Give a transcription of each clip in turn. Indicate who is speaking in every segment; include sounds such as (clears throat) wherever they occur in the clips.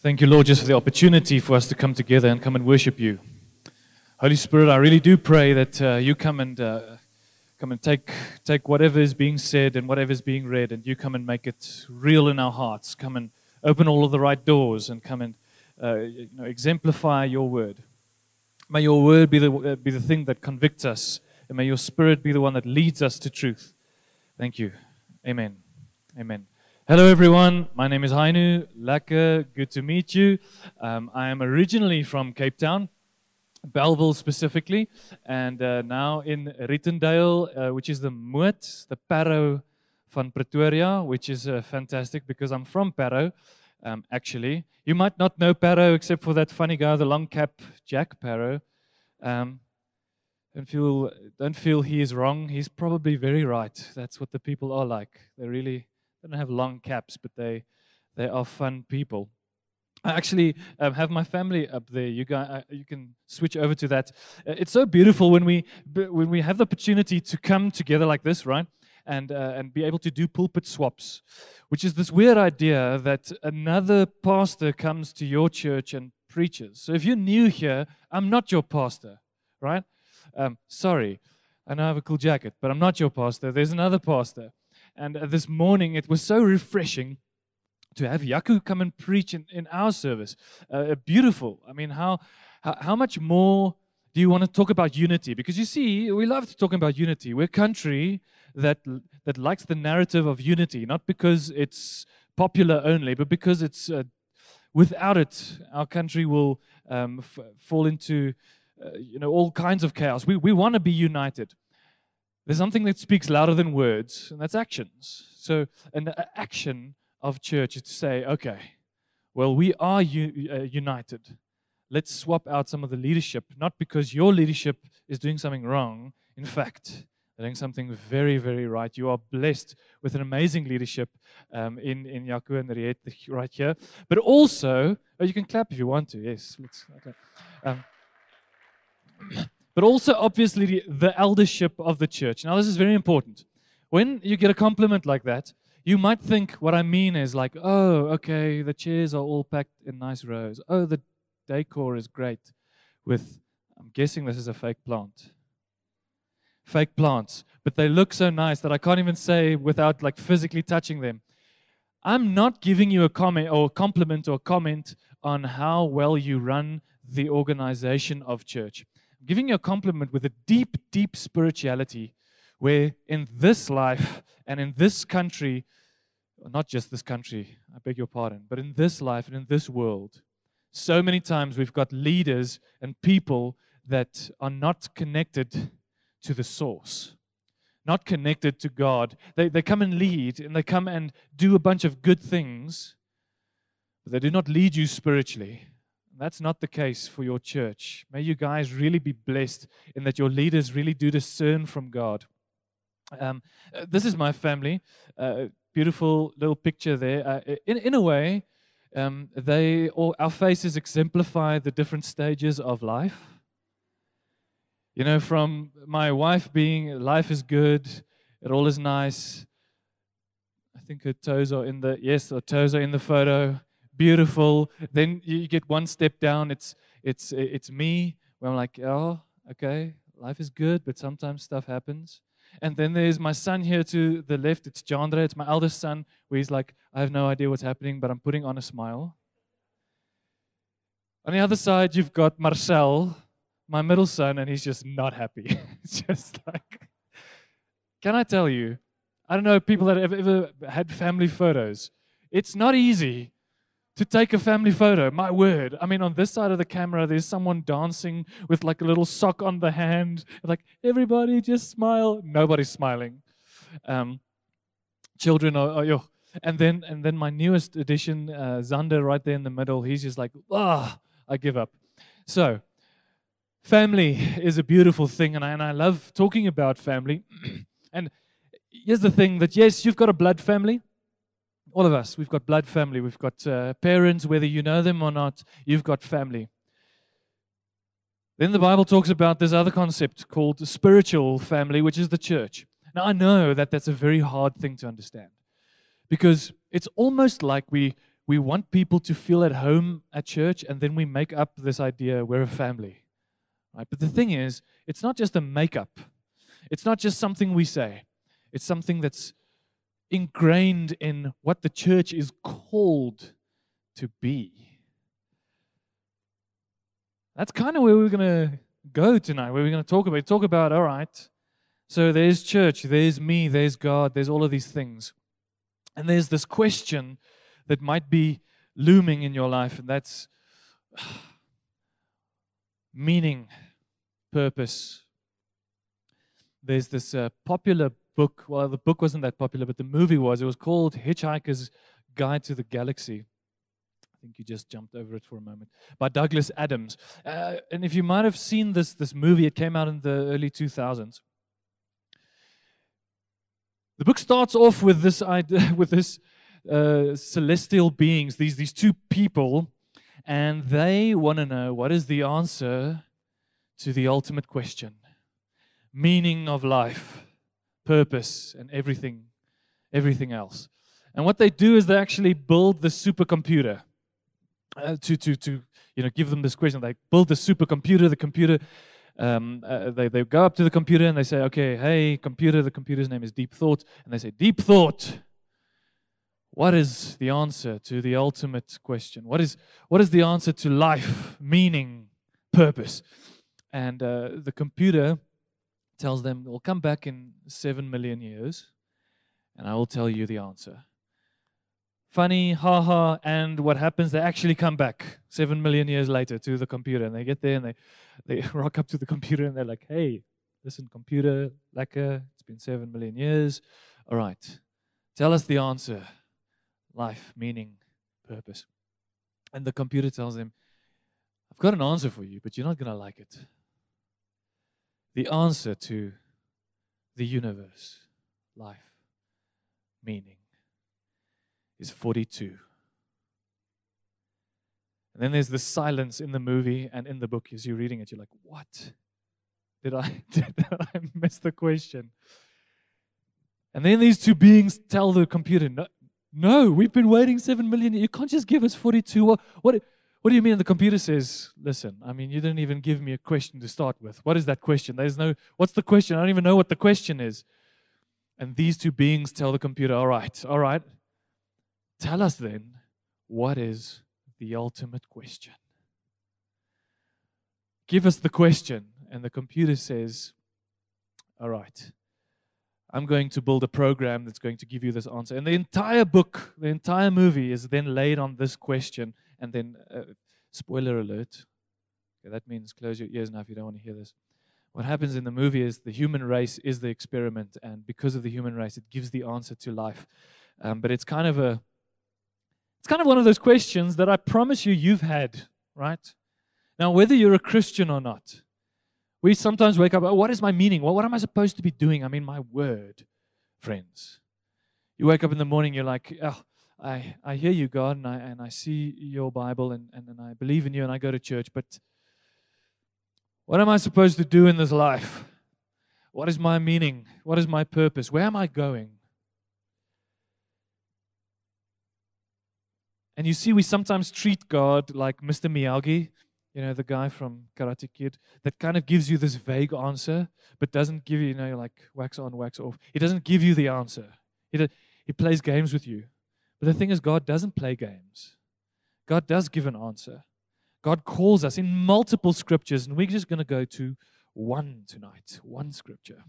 Speaker 1: Thank you, Lord, just for the opportunity for us to come together and come and worship you. Holy Spirit, I really do pray that uh, you come and uh, come and take take whatever is being said and whatever is being read, and you come and make it real in our hearts. Come and open all of the right doors, and come and uh, you know, exemplify your word. May your word be the uh, be the thing that convicts us, and may your Spirit be the one that leads us to truth. Thank you. Amen. Amen. Hello, everyone. My name is Hainu. Lekker. Good to meet you. Um, I am originally from Cape Town, Bellville specifically, and uh, now in Rietondale, uh, which is the Moot, the Parow van Pretoria, which is uh, fantastic because I'm from Parow, um, actually. You might not know Parow except for that funny guy, the long cap, Jack Parow. Um, don't feel, don't feel he is wrong. He's probably very right. That's what the people are like. They're really they don't have long caps, but they they are fun people. I actually um, have my family up there. You guys, uh, you can switch over to that. Uh, it's so beautiful when we when we have the opportunity to come together like this, right? And uh, and be able to do pulpit swaps, which is this weird idea that another pastor comes to your church and preaches. So if you're new here, I'm not your pastor, right? Um, sorry, I know I have a cool jacket, but I'm not your pastor. There's another pastor. And uh, this morning, it was so refreshing to have Yaku come and preach in, in our service. Uh, beautiful. I mean, how, how, how much more do you want to talk about unity? Because you see, we love talking about unity. We're a country that, that likes the narrative of unity, not because it's popular only, but because it's uh, without it, our country will um, f- fall into uh, you know all kinds of chaos. We, we want to be united. There's something that speaks louder than words, and that's actions. So, an action of church is to say, okay, well, we are u- uh, united. Let's swap out some of the leadership, not because your leadership is doing something wrong. In fact, they're doing something very, very right. You are blessed with an amazing leadership um, in, in Yaku and Riet right here. But also, oh, you can clap if you want to. Yes. Let's, okay. Um, but also obviously the, eldership of the church. Now, this is very important. When you get a compliment like that, you might think what I mean is like, oh, okay, the chairs are all packed in nice rows. Oh, the decor is great with, I'm guessing this is a fake plant. Fake plants, but they look so nice that I can't even say without like physically touching them. I'm not giving you a comment or a compliment or comment on how well you run the organization of church giving you a compliment with a deep, deep spirituality where in this life and in this country, not just this country, I beg your pardon, but in this life and in this world, so many times we've got leaders and people that are not connected to the source, not connected to God. They, they come and lead and they come and do a bunch of good things, but they do not lead you spiritually. That's not the case for your church. May you guys really be blessed in that your leaders really do discern from God. Um, uh, this is my family. Uh, beautiful little picture there. Uh, in, in a way, um, they all, our faces exemplify the different stages of life. You know, from my wife being life is good, it all is nice. I think her toes are in the yes, her toes are in the photo beautiful. Then you get one step down. It's it's it's me. Where I'm like, oh, okay, life is good, but sometimes stuff happens. And then there's my son here to the left. It's Chandra. It's my eldest son, where he's like, I have no idea what's happening, but I'm putting on a smile. On the other side, you've got Marcel, my middle son, and he's just not happy. (laughs) it's just like, can I tell you? I don't know people that have ever had family photos. It's not easy to take a family photo. My word. I mean, on this side of the camera, there's someone dancing with like a little sock on the hand. Like, everybody just smile. Nobody's smiling. Um, children are, are. And then, and then my newest addition, uh, Zander, right there in the middle. He's just like, ah, I give up. So, family is a beautiful thing, and I, and I love talking about family. (clears throat) and here's the thing: that yes, you've got a blood family all of us, we've got blood family. We've got uh, parents, whether you know them or not, you've got family. Then the Bible talks about this other concept called spiritual family, which is the church. Now, I know that that's a very hard thing to understand because it's almost like we, we want people to feel at home at church, and then we make up this idea we're a family. Right? But the thing is, it's not just a make-up. It's not just something we say. It's something that's ingrained in what the church is called to be. That's kind of where we're going to go tonight, where we're going to talk about. Talk about, all right, so there's church, there's me, there's God, there's all of these things. And there's this question that might be looming in your life, and that's (sighs) meaning, purpose. There's this uh, popular book. Well, the book wasn't that popular, but the movie was. It was called Hitchhiker's Guide to the Galaxy. I think you just jumped over it for a moment. By Douglas Adams. Uh, and if you might have seen this, this movie, it came out in the early 2000s. The book starts off with this idea, (laughs) with this uh, celestial beings, these, these two people, and they want to know what is the answer to the ultimate question meaning of life, purpose, and everything, everything else. And what they do is they actually build the supercomputer uh, to, to, to you know, give them this question. They build the supercomputer, the computer. Um, uh, they, they go up to the computer and they say, okay, hey, computer, the computer's name is Deep Thought. And they say, Deep Thought, what is the answer to the ultimate question? What is, what is the answer to life, meaning, purpose? And uh, the computer tells them, We'll come back in seven million years and I will tell you the answer. Funny, haha, and what happens? They actually come back seven million years later to the computer and they get there and they, they (laughs) rock up to the computer and they're like, Hey, listen, computer, lekker, it's been seven million years. All right, tell us the answer life, meaning, purpose. And the computer tells him, I've got an answer for you, but you're not going to like it. The answer to the universe, life, meaning, is 42. And then there's the silence in the movie and in the book as you're reading it. You're like, what? Did I, (laughs) did I miss the question? And then these two beings tell the computer, no, no, we've been waiting seven million. years. You can't just give us 42. What, what, what do you mean? The computer says, listen, I mean, you didn't even give me a question to start with. What is that question? There's no, what's the question? I don't even know what the question is. And these two beings tell the computer, all right, all right, tell us then, what is the ultimate question? Give us the question. And the computer says, all right, I'm going to build a program that's going to give you this answer. And the entire book, the entire movie is then laid on this question. And then, uh, spoiler alert, okay, that means close your ears now if you don't want to hear this. What happens in the movie is the human race is the experiment, and because of the human race, it gives the answer to life. Um, but it's kind of a, it's kind of one of those questions that I promise you you've had, right? Now, whether you're a Christian or not, we sometimes wake up, oh, what is my meaning? Well, what am I supposed to be doing? I mean, my word, friends. You wake up in the morning, you're like, oh, I, I hear you, God, and I, and I see your Bible, and, and, and I believe in you, and I go to church, but what am I supposed to do in this life? What is my meaning? What is my purpose? Where am I going? And you see, we sometimes treat God like Mr. Miyagi, you know, the guy from Karate Kid, that kind of gives you this vague answer, but doesn't give you, you know, like wax on, wax off. He doesn't give you the answer. He, he plays games with you. But the thing is, God doesn't play games. God does give an answer. God calls us in multiple scriptures, and we're just going to go to one tonight, one scripture.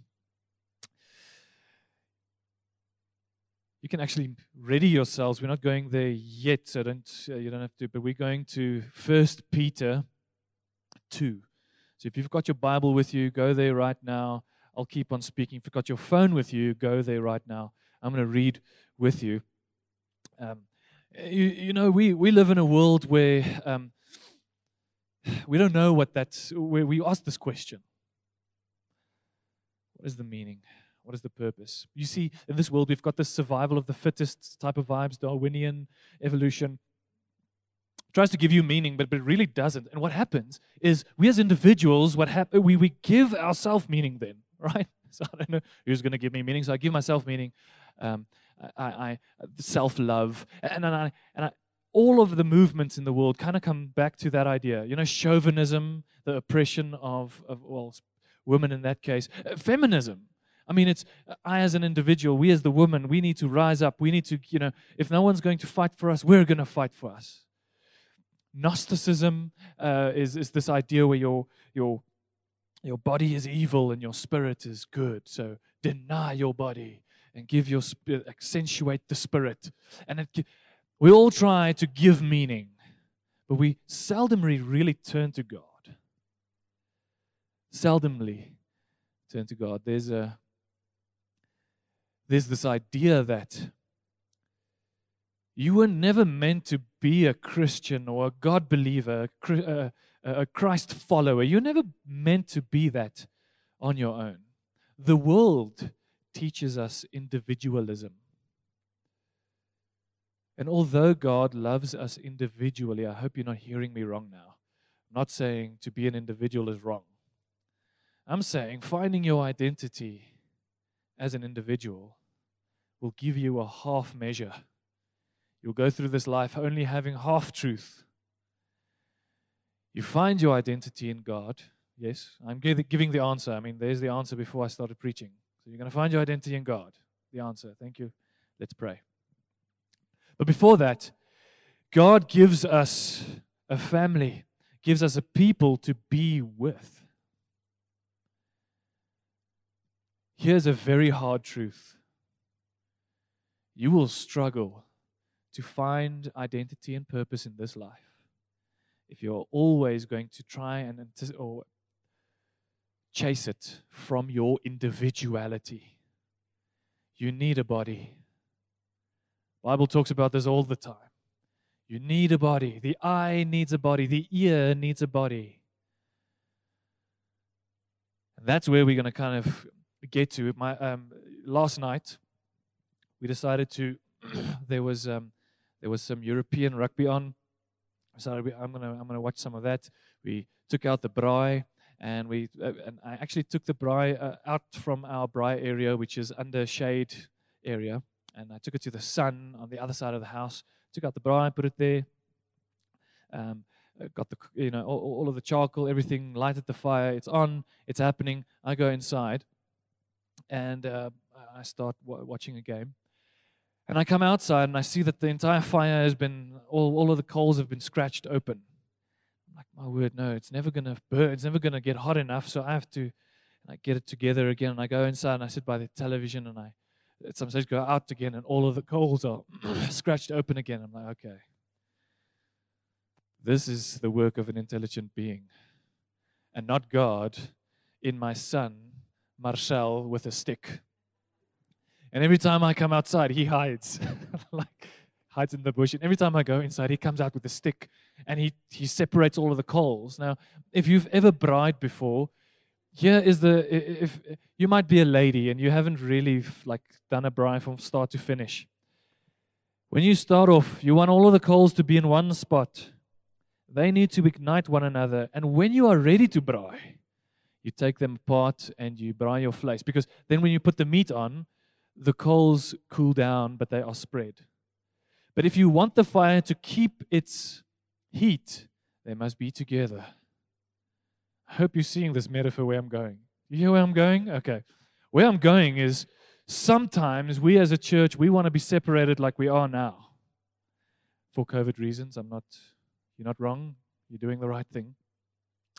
Speaker 1: You can actually ready yourselves. We're not going there yet, so don't, uh, you don't have to, but we're going to First Peter 2. So if you've got your Bible with you, go there right now. I'll keep on speaking. If you've got your phone with you, go there right now. I'm going to read with you. Um, you, you, know, we, we live in a world where um, we don't know what that's, where we ask this question What is the meaning? What is the purpose? You see, in this world, we've got this survival of the fittest type of vibes, Darwinian evolution tries to give you meaning, but, but it really doesn't. And what happens is we as individuals, what happen, we, we give ourselves meaning then, (laughs) right? So I don't know who's going to give me meaning. So I give myself meaning. Um, I, I self love, and, and I and I all of the movements in the world kind of come back to that idea. You know, chauvinism, the oppression of, of well, women in that case, uh, feminism. I mean, it's I as an individual, we as the woman, we need to rise up. We need to, you know, if no one's going to fight for us, we're going to fight for us. Gnosticism uh, is, is this idea where your, your, your body is evil and your spirit is good. So deny your body and give your spirit, accentuate the spirit. And it, we all try to give meaning, but we seldomly really turn to God. Seldomly turn to God. There's a there's this idea that you were never meant to be a Christian or a God believer, a, a Christ follower. You're never meant to be that on your own. The world teaches us individualism. And although God loves us individually, I hope you're not hearing me wrong now. I'm not saying to be an individual is wrong. I'm saying finding your identity as an individual will give you a half measure. You'll go through this life only having half truth. You find your identity in God. Yes, I'm giving the answer. I mean, there's the answer before I started preaching. So you're going to find your identity in God. The answer. Thank you. Let's pray. But before that, God gives us a family, gives us a people to be with. Here's a very hard truth you will struggle to find identity and purpose in this life if you're always going to try and or chase it from your individuality. You need a body. Bible talks about this all the time. You need a body. The eye needs a body. The ear needs a body. And that's where we're going to kind of get to. My um, last night, we decided to. (clears throat) there was um, there was some European rugby on. So I'm gonna I'm gonna watch some of that. We took out the braai, and we uh, and I actually took the braai uh, out from our braai area, which is under shade area, and I took it to the sun on the other side of the house. Took out the braai, put it there. Um, uh, got the you know all, all of the charcoal, everything, lighted the fire. It's on. It's happening. I go inside, and uh, I start w- watching a game. And I come outside and I see that the entire fire has been, all, all of the coals have been scratched open. Like, my word, no, it's never to burn. It's never to get hot enough. So I have to like get it together again. And I go inside and I sit by the television and I at some stage go out again and all of the coals are (clears throat) scratched open again. I'm like, okay. This is the work of an intelligent being and not God in my son, Marcel, with a stick. And every time I come outside, he hides, (laughs) like hides in the bush. And every time I go inside, he comes out with a stick and he, he separates all of the coals. Now, if you've ever braaied before, here is the if you might be a lady and you haven't really like done a braai from start to finish. When you start off, you want all of the coals to be in one spot. They need to ignite one another. And when you are ready to braai, you take them apart and you braai your vleis. Because then when you put the meat on, the coals cool down, but they are spread. But if you want the fire to keep its heat, they must be together. I hope you're seeing this metaphor where I'm going. You hear where I'm going? Okay. Where I'm going is sometimes we as a church, we want to be separated like we are now. For COVID reasons. I'm not, you're not wrong. You're doing the right thing.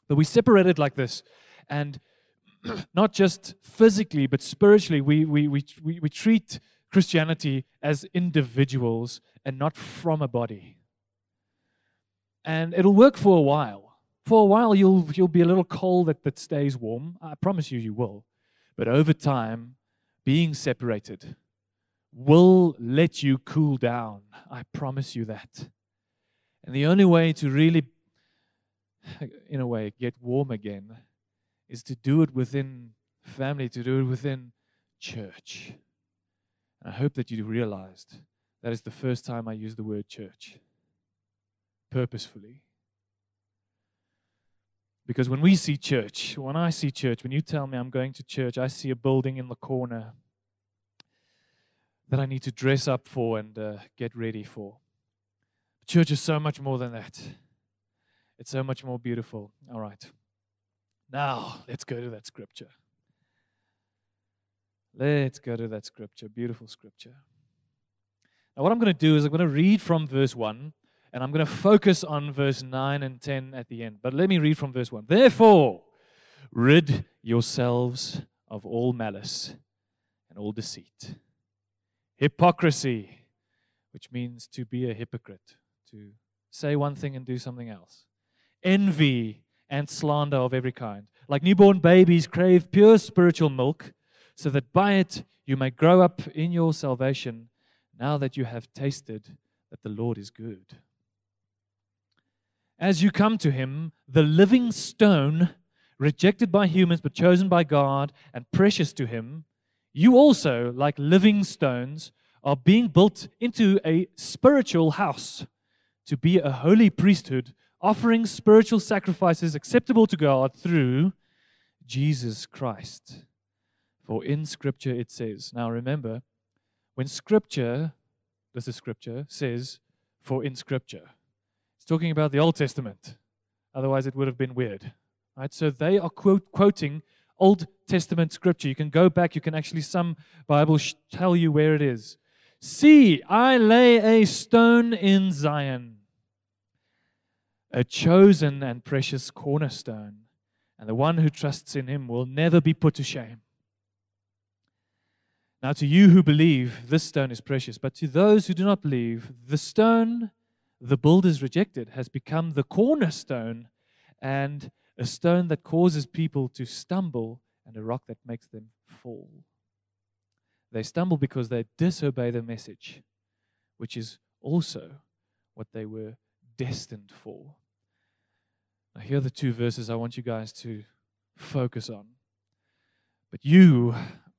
Speaker 1: But we separated like this. And (clears throat) not just physically, but spiritually, we, we, we, we, we treat Christianity as individuals and not from a body. And it'll work for a while. For a while, you'll, you'll be a little cold that, that stays warm. I promise you, you will. But over time, being separated will let you cool down. I promise you that. And the only way to really, in a way, get warm again is to do it within family, to do it within church. And I hope that you realized that is the first time I use the word church purposefully. Because when we see church, when I see church, when you tell me I'm going to church, I see a building in the corner that I need to dress up for and uh, get ready for. Church is so much more than that. It's so much more beautiful. All right. Now, let's go to that scripture. Let's go to that scripture. Beautiful scripture. Now, what I'm going to do is I'm going to read from verse 1, and I'm going to focus on verse 9 and 10 at the end. But let me read from verse 1. Therefore, rid yourselves of all malice and all deceit, hypocrisy, which means to be a hypocrite, to say one thing and do something else, envy and slander of every kind. Like newborn babies crave pure spiritual milk, so that by it you may grow up in your salvation now that you have tasted that the Lord is good. As you come to him, the living stone, rejected by humans but chosen by God and precious to him, you also, like living stones, are being built into a spiritual house to be a holy priesthood, offering spiritual sacrifices acceptable to God through Jesus Christ. For in Scripture it says, now remember, when Scripture, this is Scripture, says, for in Scripture, it's talking about the Old Testament. Otherwise, it would have been weird. Right? So they are quote, quoting Old Testament Scripture. You can go back, you can actually, some Bibles tell you where it is. See, I lay a stone in Zion, a chosen and precious cornerstone, and the one who trusts in him will never be put to shame. Now, to you who believe, this stone is precious, but to those who do not believe, the stone the builders rejected has become the cornerstone and a stone that causes people to stumble and a rock that makes them fall. They stumble because they disobey the message, which is also what they were destined for. Now, here are the two verses I want you guys to focus on. But you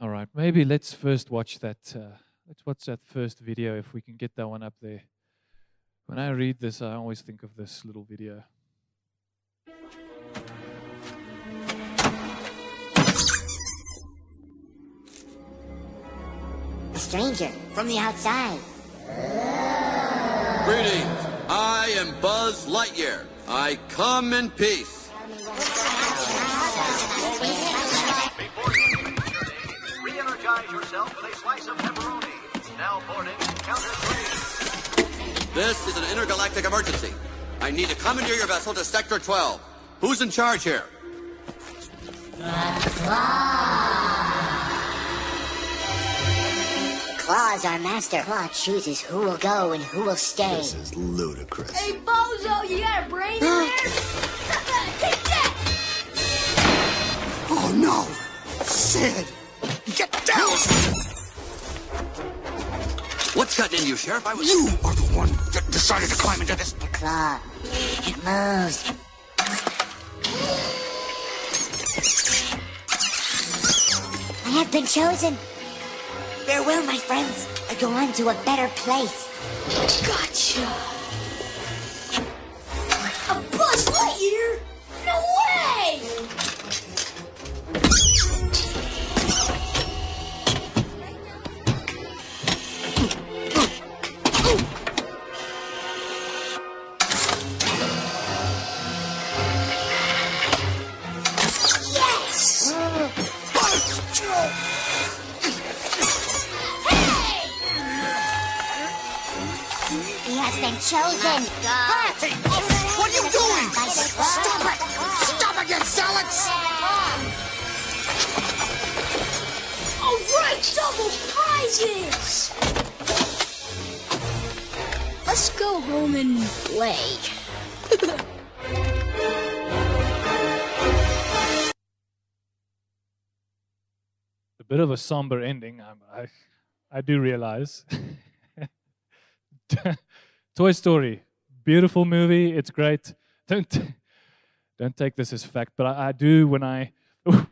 Speaker 1: All right, maybe let's first watch that. Uh, let's watch that first video if we can get that one up there. When I read this, I always think of this little video.
Speaker 2: A stranger from the outside.
Speaker 3: Greetings. I am Buzz Lightyear. I come in peace.
Speaker 4: Slice of pepperoni. Now boarding counter three.
Speaker 3: This is an intergalactic emergency. I need to commandeer your vessel to Sector 12. Who's in charge here? The Claw.
Speaker 2: Claw's our master. Claw chooses who will go and who will stay.
Speaker 5: This is ludicrous.
Speaker 6: Hey, Bozo, you got a brain in there? Take (gasps) that!
Speaker 5: Oh no! Sid!
Speaker 3: Gotten into you, Sheriff? I was.
Speaker 5: You (laughs) are the one that decided to climb into this.
Speaker 2: The claw. It moves. I have been chosen. Farewell, my friends. I go on to a better place.
Speaker 6: Gotcha!
Speaker 2: Chosen.
Speaker 5: Hey! Oh, what are you doing?
Speaker 2: By the claw.
Speaker 5: Stop it! Stop again, Salads!
Speaker 6: All right, double prizes! Let's go home and play.
Speaker 1: A bit of a somber ending. I, I, I do realize. (laughs) Toy Story, beautiful movie. It's great. Don't don't take this as fact, but I, I do when I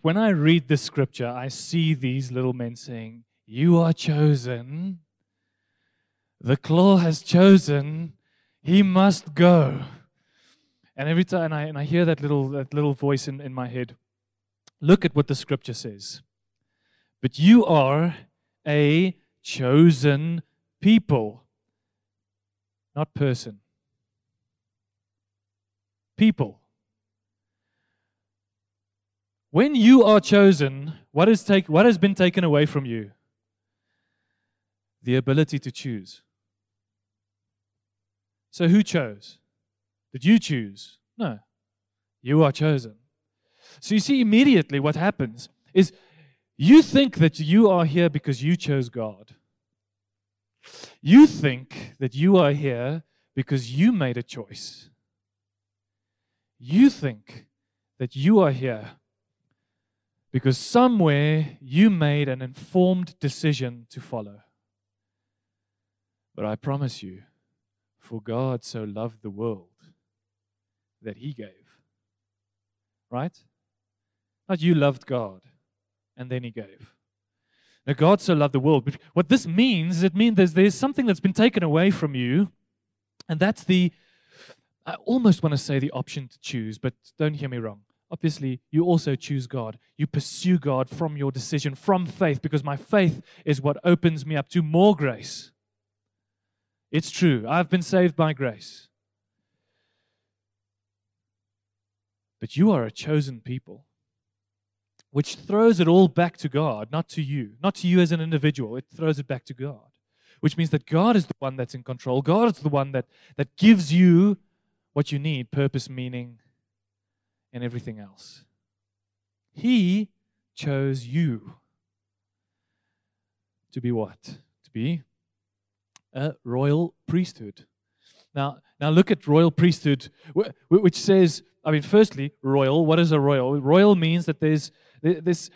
Speaker 1: when I read this scripture, I see these little men saying, "You are chosen. The claw has chosen. He must go." And every time and I, and I hear that little that little voice in, in my head, look at what the scripture says. But you are a chosen people, not person. People. When you are chosen, what, is take, what has been taken away from you? The ability to choose. So, who chose? Did you choose? No. You are chosen. So, you see, immediately what happens is you think that you are here because you chose God. You think that you are here because you made a choice. You think that you are here because somewhere you made an informed decision to follow. But I promise you, for God so loved the world that he gave. Right? Not you loved God and then he gave. Now, God so loved the world. But what this means, is it means there's, there's something that's been taken away from you, and that's the, I almost want to say the option to choose, but don't hear me wrong. Obviously, you also choose God. You pursue God from your decision, from faith, because my faith is what opens me up to more grace. It's true. I've been saved by grace. But you are a chosen people which throws it all back to God, not to you, not to you as an individual. It throws it back to God, which means that God is the one that's in control. God is the one that, that gives you what you need purpose, meaning, and everything else. He chose you to be what? To be a royal priesthood. Now, now look at royal priesthood, which says, I mean, firstly, royal. What is a royal? Royal means that there's there's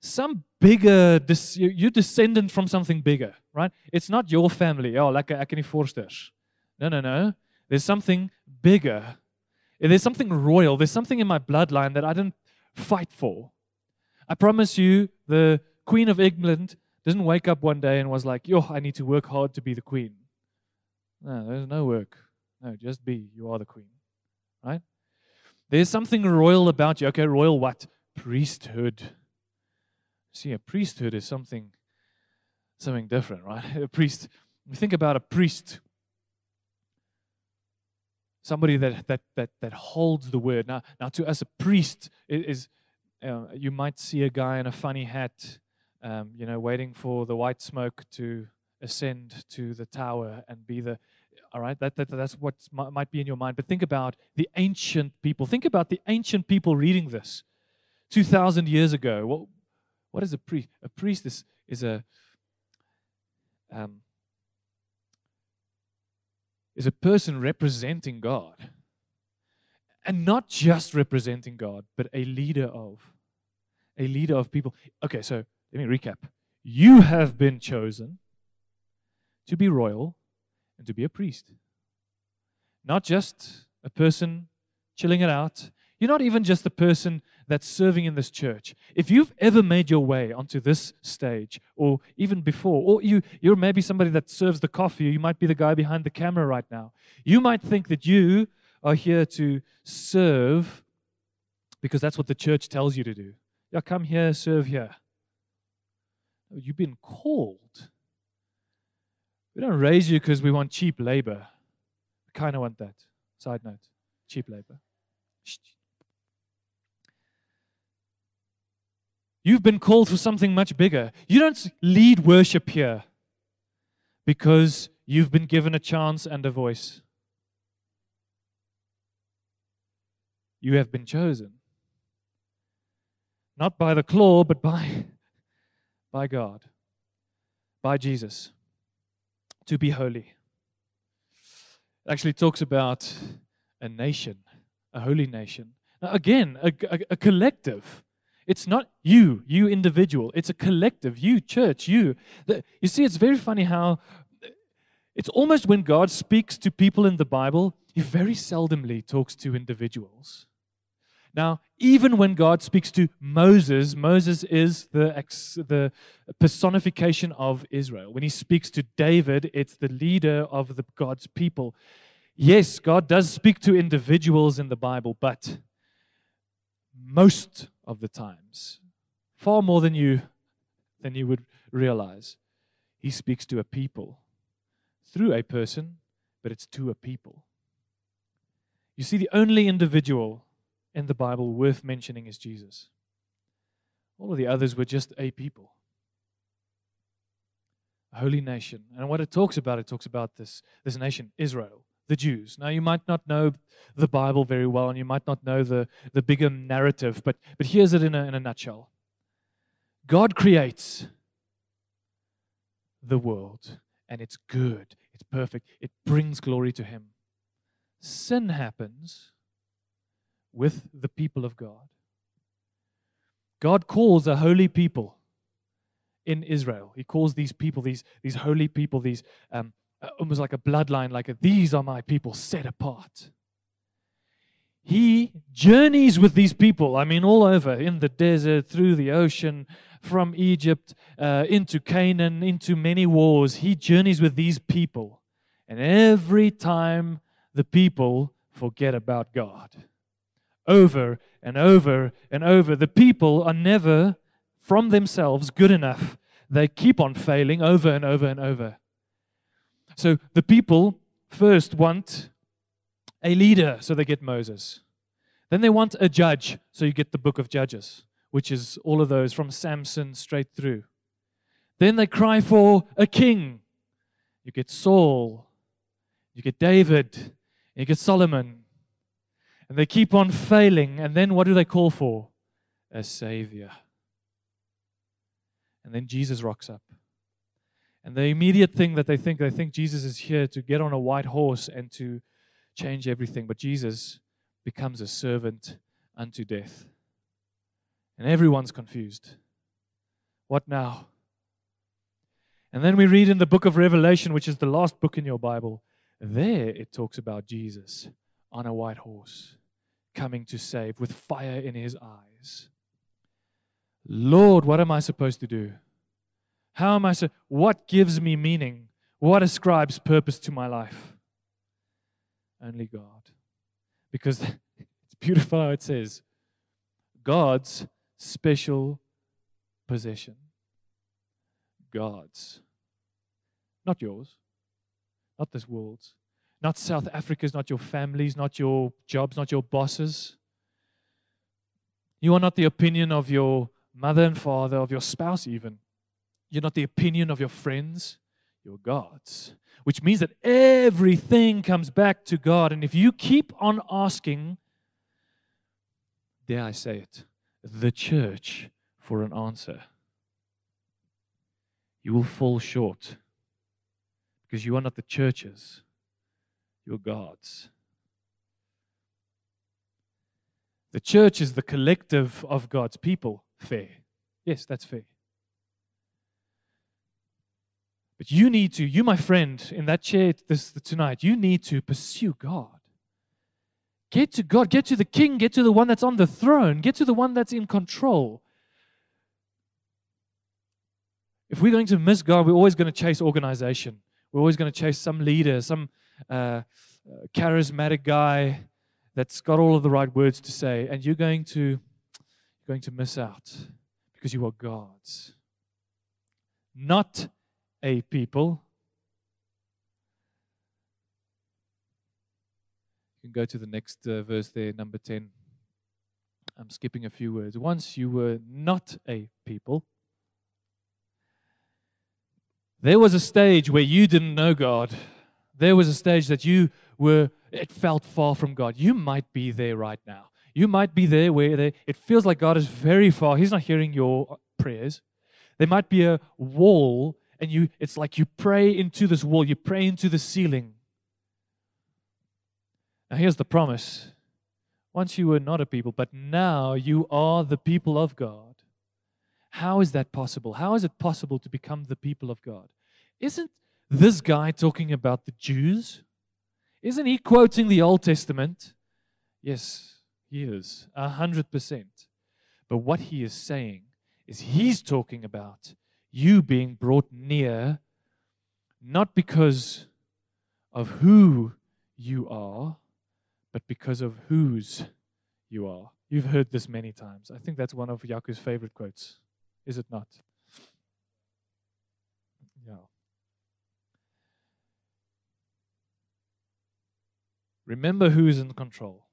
Speaker 1: some bigger, you're descendant from something bigger, right? It's not your family. Oh, like uh, ek in forsters. No, no, no. There's something bigger. There's something royal. There's something in my bloodline that I didn't fight for. I promise you, the Queen of England didn't wake up one day and was like, yo, I need to work hard to be the Queen. No, there's no work. No, just be. You are the Queen, right? There's something royal about you. Okay, royal what? Priesthood. See, a priesthood is something something different, right? (laughs) A priest. We think about a priest. Somebody that that that that holds the word. Now, now to us, a priest is. Uh, you might see a guy in a funny hat, um, you know, waiting for the white smoke to ascend to the tower and be the all right that, that that's what might be in your mind but think about the ancient people think about the ancient people reading this 2,000 years ago. What, what is a priest? A priest is, is a um, is a person representing God. And not just representing God, but a leader of. A leader of people. Okay, so let me recap. You have been chosen to be royal and to be a priest. Not just a person chilling it out. You're not even just a person that's serving in this church, if you've ever made your way onto this stage, or even before, or you, you're maybe somebody that serves the coffee, you might be the guy behind the camera right now, you might think that you are here to serve because that's what the church tells you to do. Yeah, come here, serve here. You've been called. We don't raise you because we want cheap labor. We kind of want that. Side note cheap labor. You've been called for something much bigger. You don't lead worship here because you've been given a chance and a voice. You have been chosen. Not by the claw, but by, by God, by Jesus, to be holy. It actually talks about a nation, a holy nation. Now, again, a, a, a collective It's not you, you individual. It's a collective, you church, you. You see, it's very funny how it's almost when God speaks to people in the Bible, he very seldomly talks to individuals. Now, even when God speaks to Moses, Moses is the, the personification of Israel. When he speaks to David, it's the leader of the, God's people. Yes, God does speak to individuals in the Bible, but most of the times, far more than you than you would realize, he speaks to a people through a person, but it's to a people. You see, the only individual in the Bible worth mentioning is Jesus. All of the others were just a people, a holy nation. And what it talks about, it talks about this, this nation, Israel, the Jews. Now, you might not know the Bible very well, and you might not know the, the bigger narrative, but, but here's it in a, in a nutshell God creates the world, and it's good, it's perfect, it brings glory to Him. Sin happens with the people of God. God calls a holy people in Israel. He calls these people, these, these holy people, these um, almost like a bloodline, like a, these are my people set apart. He journeys with these people, I mean, all over in the desert, through the ocean, from Egypt uh, into Canaan, into many wars. He journeys with these people. And every time the people forget about God over and over and over. The people are never, from themselves, good enough. They keep on failing over and over and over. So the people first want a leader, so they get Moses. Then they want a judge, so you get the book of Judges, which is all of those from Samson straight through. Then they cry for a king. You get Saul, you get David, you get Solomon, and they keep on failing. And then what do they call for? A Savior. And then Jesus rocks up. And the immediate thing that they think, they think Jesus is here to get on a white horse and to change everything. But Jesus becomes a servant unto death. And everyone's confused. What now? And then we read in the book of Revelation, which is the last book in your Bible, there it talks about Jesus on a white horse coming to save with fire in his eyes. Lord, what am I supposed to do? How am I so what gives me meaning? What ascribes purpose to my life? Only God. Because (laughs) it's beautiful how it says God's special possession. God's. Not yours. Not this world's. Not South Africa's, not your families, not your jobs, not your bosses. You are not the opinion of your mother and father, of your spouse, even. You're not the opinion of your friends. You're God's. Which means that everything comes back to God. And if you keep on asking, dare I say it, the church for an answer, you will fall short because you are not the churches your gods. The church is the collective of God's people. Fair. Yes, that's fair. But you need to, you, my friend, in that chair this tonight, you need to pursue God. Get to God, get to the king, get to the one that's on the throne, get to the one that's in control. If we're going to miss God, we're always going to chase organization. We're always going to chase some leader, some uh, charismatic guy that's got all of the right words to say, and you're going to you're going to miss out because you are God's, not a people. You can go to the next uh, verse there, number 10. I'm skipping a few words. Once you were not a people, there was a stage where you didn't know God. There was a stage that you were, it felt far from God. You might be there right now. You might be there where they, it feels like God is very far. He's not hearing your prayers. There might be a wall, and you, it's like you pray into this wall, you pray into the ceiling. Now, here's the promise Once you were not a people, but now you are the people of God. How is that possible? How is it possible to become the people of God? Isn't this guy talking about the Jews? Isn't he quoting the Old Testament? Yes, he is, a hundred percent. But what he is saying is he's talking about you being brought near, not because of who you are, but because of whose you are. You've heard this many times. I think that's one of Yaku's favorite quotes, is it not? Yeah. Remember who is in control.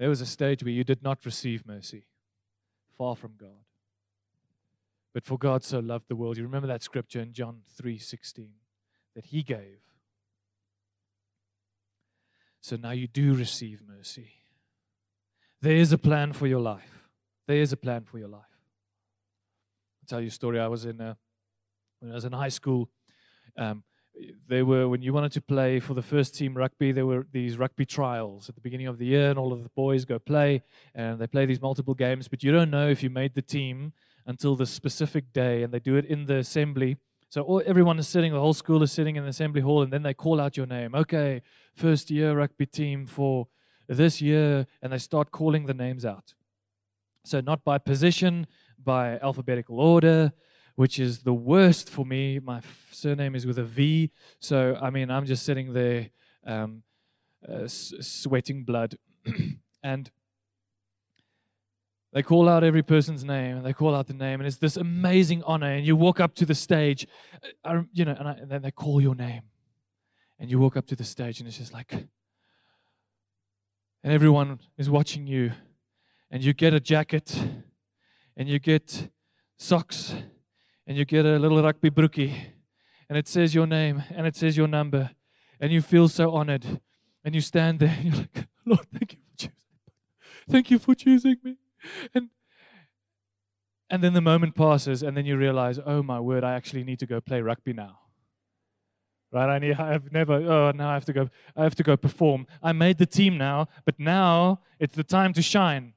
Speaker 1: There was a stage where you did not receive mercy, far from God. But for God so loved the world. You remember that scripture in John 3:16 that he gave. So now you do receive mercy. There is a plan for your life. There is a plan for your life. I'll tell you a story. I was in a, when I was in high school. Um, they were when you wanted to play for the first team rugby there were these rugby trials. At the beginning of the year and all of the boys go play and they play these multiple games but you don't know if you made the team until the specific day and they do it in the assembly. So all, everyone is sitting the whole school is sitting in the assembly hall and then they call out your name. Okay first year rugby team for this year and they start calling the names out. So not by position by alphabetical order which is the worst for me. My surname is with a V, so I mean, I'm just sitting there um, uh, s- sweating blood. (clears throat) and they call out every person's name, and they call out the name, and it's this amazing honor. And you walk up to the stage, uh, you know, and, I, and then they call your name, and you walk up to the stage, and it's just like, and everyone is watching you, and you get a jacket, and you get socks and you get a little rugby broekie and it says your name and it says your number and you feel so honored and you stand there and you're like (laughs) lord thank you for choosing me. thank you for choosing me. And and then the moment passes and then you realize oh my word i actually need to go play rugby now. Right? I need i've never oh now i have to go i have to go perform. I made the team now but now it's the time to shine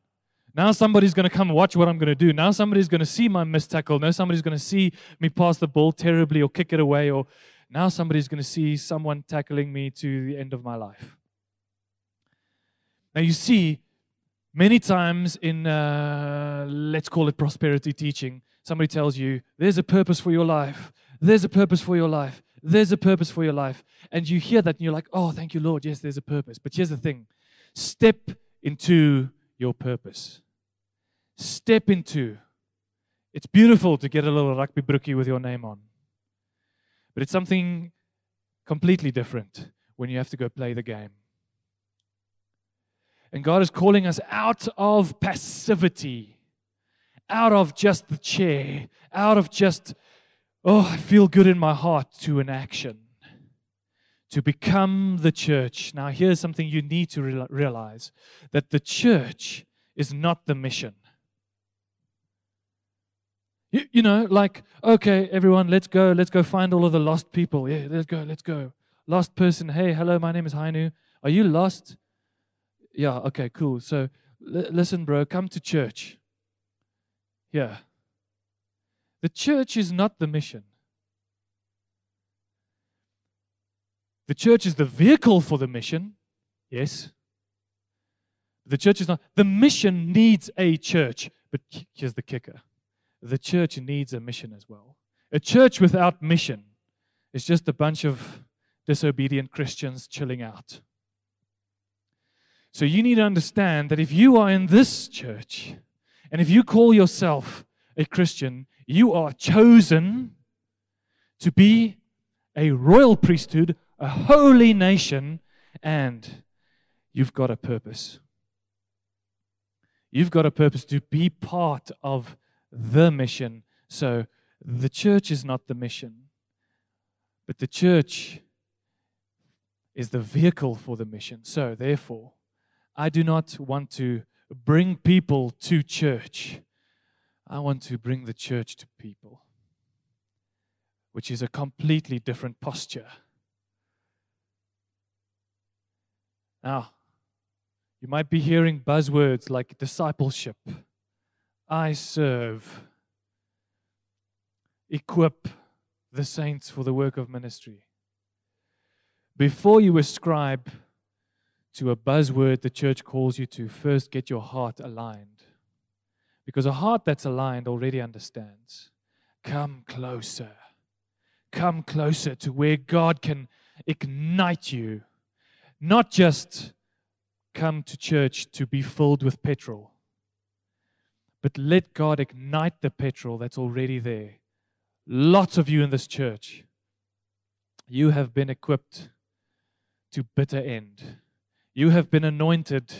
Speaker 1: now somebody's going to come and watch what I'm going to do. Now somebody's going to see my missed tackle. Now somebody's going to see me pass the ball terribly or kick it away. Or now somebody's going to see someone tackling me to the end of my life. Now you see, many times in, uh, let's call it prosperity teaching, somebody tells you, there's a purpose for your life. There's a purpose for your life. There's a purpose for your life. And you hear that and you're like, oh, thank you, Lord. Yes, there's a purpose. But here's the thing step into your purpose step into. It's beautiful to get a little rugby broekie with your name on. But it's something completely different when you have to go play the game. And God is calling us out of passivity, out of just the chair, out of just, oh, I feel good in my heart, to an action, to become the church. Now, here's something you need to realize that the church is not the mission. You, you know, like, okay, everyone, let's go. Let's go find all of the lost people. Yeah, let's go. Let's go. Lost person. Hey, hello, my name is Hainu. Are you lost? Yeah, okay, cool. So, l- listen, bro, come to church. Yeah. The church is not the mission. The church is the vehicle for the mission. Yes. The church is not. The mission needs a church. But here's the kicker the church needs a mission as well. A church without mission is just a bunch of disobedient Christians chilling out. So you need to understand that if you are in this church and if you call yourself a Christian, you are chosen to be a royal priesthood, a holy nation, and you've got a purpose. You've got a purpose to be part of the mission. So the church is not the mission, but the church is the vehicle for the mission. So therefore, I do not want to bring people to church. I want to bring the church to people, which is a completely different posture. Now, you might be hearing buzzwords like discipleship, I serve, equip the saints for the work of ministry. Before you ascribe to a buzzword the church calls you to, first get your heart aligned. Because a heart that's aligned already understands. Come closer. Come closer to where God can ignite you. Not just come to church to be filled with petrol, but let God ignite the petrol that's already there. Lots of you in this church, you have been equipped to bitter end. You have been anointed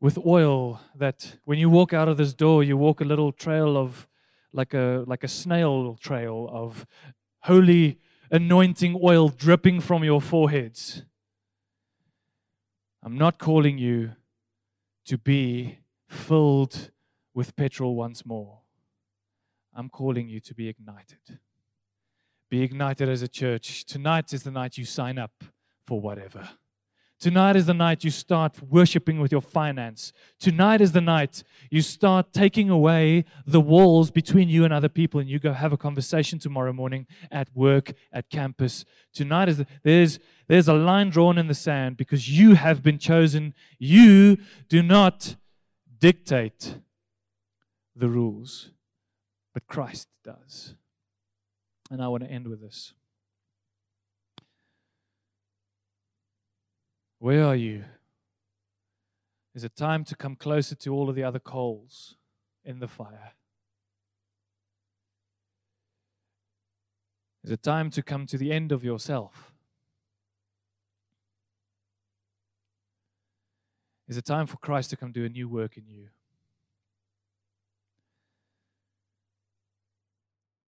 Speaker 1: with oil that when you walk out of this door, you walk a little trail of like a like a snail trail of holy anointing oil dripping from your foreheads. I'm not calling you to be filled with petrol once more. I'm calling you to be ignited. Be ignited as a church. Tonight is the night you sign up for whatever. Tonight is the night you start worshiping with your finance. Tonight is the night you start taking away the walls between you and other people and you go have a conversation tomorrow morning at work, at campus. Tonight is the, there's there's a line drawn in the sand because you have been chosen. You do not dictate the rules, but Christ does. And I want to end with this. Where are you? Is it time to come closer to all of the other coals in the fire? Is it time to come to the end of yourself? Is it time for Christ to come do a new work in you?